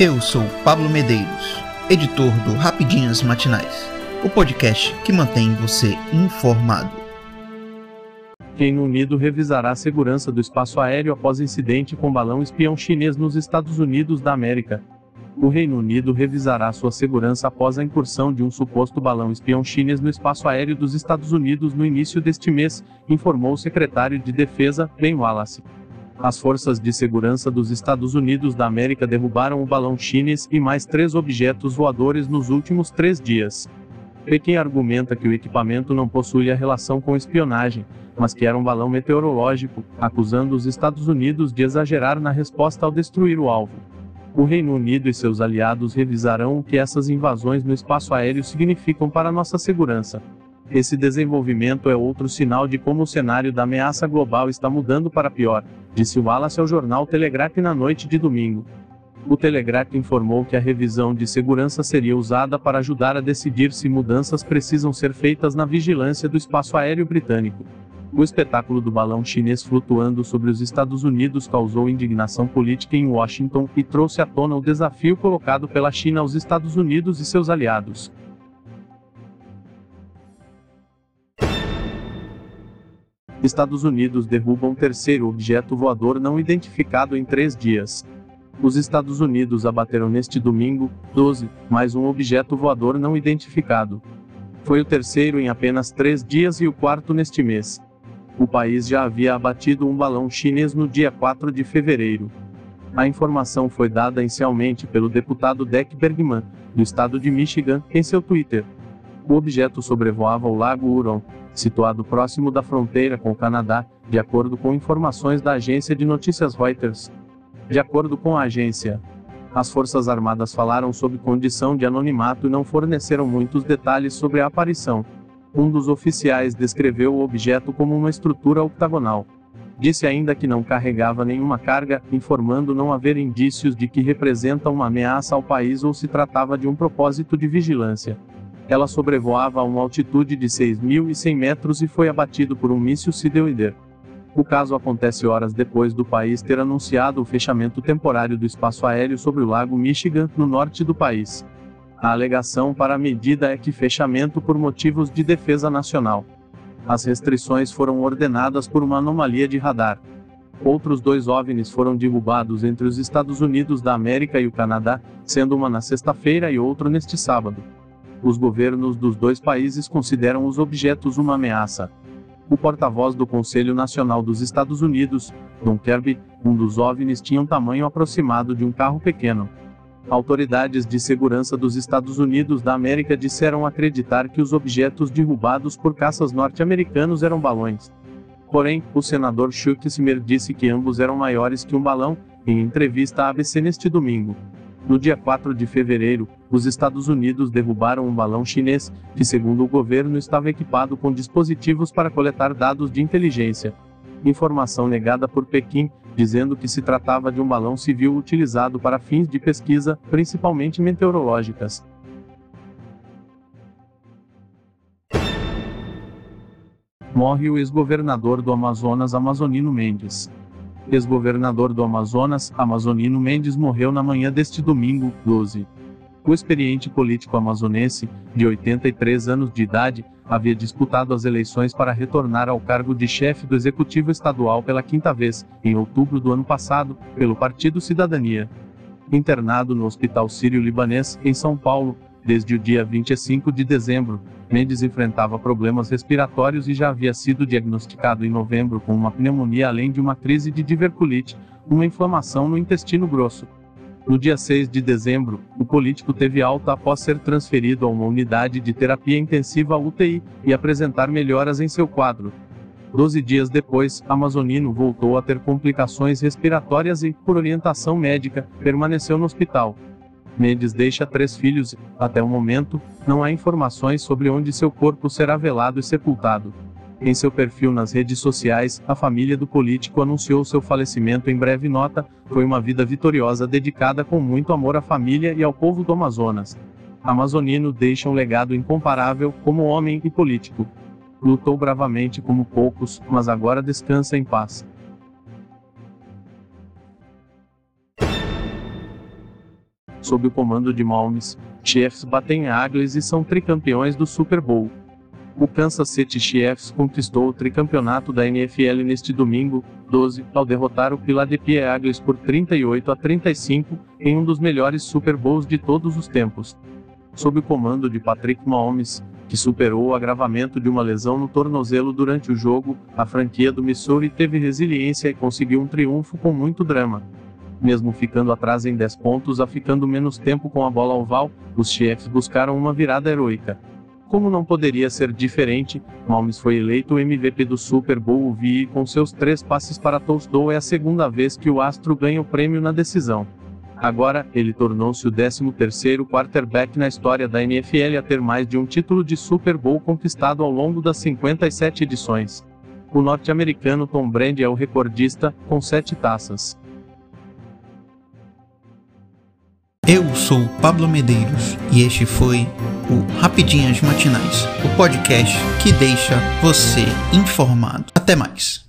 Eu sou Pablo Medeiros, editor do Rapidinhas Matinais, o podcast que mantém você informado. Reino Unido revisará a segurança do espaço aéreo após incidente com balão espião chinês nos Estados Unidos da América. O Reino Unido revisará sua segurança após a incursão de um suposto balão espião chinês no espaço aéreo dos Estados Unidos no início deste mês, informou o secretário de Defesa, Ben Wallace. As forças de segurança dos Estados Unidos da América derrubaram o balão chinês e mais três objetos voadores nos últimos três dias. Pequim argumenta que o equipamento não possui a relação com espionagem, mas que era um balão meteorológico, acusando os Estados Unidos de exagerar na resposta ao destruir o alvo. O Reino Unido e seus aliados revisarão o que essas invasões no espaço aéreo significam para nossa segurança. Esse desenvolvimento é outro sinal de como o cenário da ameaça global está mudando para pior, disse Wallace ao jornal Telegraph na noite de domingo. O Telegraph informou que a revisão de segurança seria usada para ajudar a decidir se mudanças precisam ser feitas na vigilância do espaço aéreo britânico. O espetáculo do balão chinês flutuando sobre os Estados Unidos causou indignação política em Washington e trouxe à tona o desafio colocado pela China aos Estados Unidos e seus aliados. Estados Unidos derrubam terceiro objeto voador não identificado em três dias. Os Estados Unidos abateram neste domingo, 12, mais um objeto voador não identificado. Foi o terceiro em apenas três dias e o quarto neste mês. O país já havia abatido um balão chinês no dia 4 de fevereiro. A informação foi dada inicialmente pelo deputado Deck Bergman, do estado de Michigan, em seu Twitter. O objeto sobrevoava o Lago Huron, situado próximo da fronteira com o Canadá, de acordo com informações da agência de notícias Reuters. De acordo com a agência, as Forças Armadas falaram sob condição de anonimato e não forneceram muitos detalhes sobre a aparição. Um dos oficiais descreveu o objeto como uma estrutura octagonal. Disse ainda que não carregava nenhuma carga, informando não haver indícios de que representa uma ameaça ao país ou se tratava de um propósito de vigilância. Ela sobrevoava a uma altitude de 6.100 metros e foi abatido por um míssil Sidewinder. O caso acontece horas depois do país ter anunciado o fechamento temporário do espaço aéreo sobre o lago Michigan, no norte do país. A alegação para a medida é que fechamento por motivos de defesa nacional. As restrições foram ordenadas por uma anomalia de radar. Outros dois OVNIs foram derrubados entre os Estados Unidos da América e o Canadá, sendo uma na sexta-feira e outro neste sábado. Os governos dos dois países consideram os objetos uma ameaça. O porta-voz do Conselho Nacional dos Estados Unidos, Don Kirby, um dos OVNIs tinha um tamanho aproximado de um carro pequeno. Autoridades de segurança dos Estados Unidos da América disseram acreditar que os objetos derrubados por caças norte-americanos eram balões. Porém, o senador Chuck Schumer disse que ambos eram maiores que um balão, em entrevista à ABC neste domingo. No dia 4 de fevereiro, os Estados Unidos derrubaram um balão chinês, que, segundo o governo, estava equipado com dispositivos para coletar dados de inteligência. Informação negada por Pequim, dizendo que se tratava de um balão civil utilizado para fins de pesquisa, principalmente meteorológicas. Morre o ex-governador do Amazonas Amazonino Mendes ex-governador do Amazonas, Amazonino Mendes morreu na manhã deste domingo, 12. O experiente político amazonense, de 83 anos de idade, havia disputado as eleições para retornar ao cargo de chefe do Executivo Estadual pela quinta vez, em outubro do ano passado, pelo Partido Cidadania. Internado no Hospital Sírio-Libanês, em São Paulo, Desde o dia 25 de dezembro, Mendes enfrentava problemas respiratórios e já havia sido diagnosticado em novembro com uma pneumonia além de uma crise de diverculite, uma inflamação no intestino grosso. No dia 6 de dezembro, o político teve alta após ser transferido a uma unidade de terapia intensiva UTI e apresentar melhoras em seu quadro. Doze dias depois, Amazonino voltou a ter complicações respiratórias e, por orientação médica, permaneceu no hospital. Mendes deixa três filhos, até o momento, não há informações sobre onde seu corpo será velado e sepultado. Em seu perfil nas redes sociais, a família do político anunciou seu falecimento em breve nota, foi uma vida vitoriosa dedicada com muito amor à família e ao povo do Amazonas. Amazonino deixa um legado incomparável como homem e político. Lutou bravamente como poucos, mas agora descansa em paz. Sob o comando de Mahomes, Chiefs batem Eagles e são tricampeões do Super Bowl. O Kansas City Chiefs conquistou o tricampeonato da NFL neste domingo, 12, ao derrotar o Philadelphia Eagles por 38 a 35, em um dos melhores Super Bowls de todos os tempos. Sob o comando de Patrick Mahomes, que superou o agravamento de uma lesão no tornozelo durante o jogo, a franquia do Missouri teve resiliência e conseguiu um triunfo com muito drama. Mesmo ficando atrás em 10 pontos a ficando menos tempo com a bola oval, os Chiefs buscaram uma virada heroica. Como não poderia ser diferente, Mahomes foi eleito o MVP do Super Bowl VI com seus três passes para touchdown é a segunda vez que o astro ganha o prêmio na decisão. Agora, ele tornou-se o 13º quarterback na história da NFL a ter mais de um título de Super Bowl conquistado ao longo das 57 edições. O norte-americano Tom Brady é o recordista, com sete taças. Eu sou Pablo Medeiros e este foi o Rapidinhas Matinais, o podcast que deixa você informado. Até mais.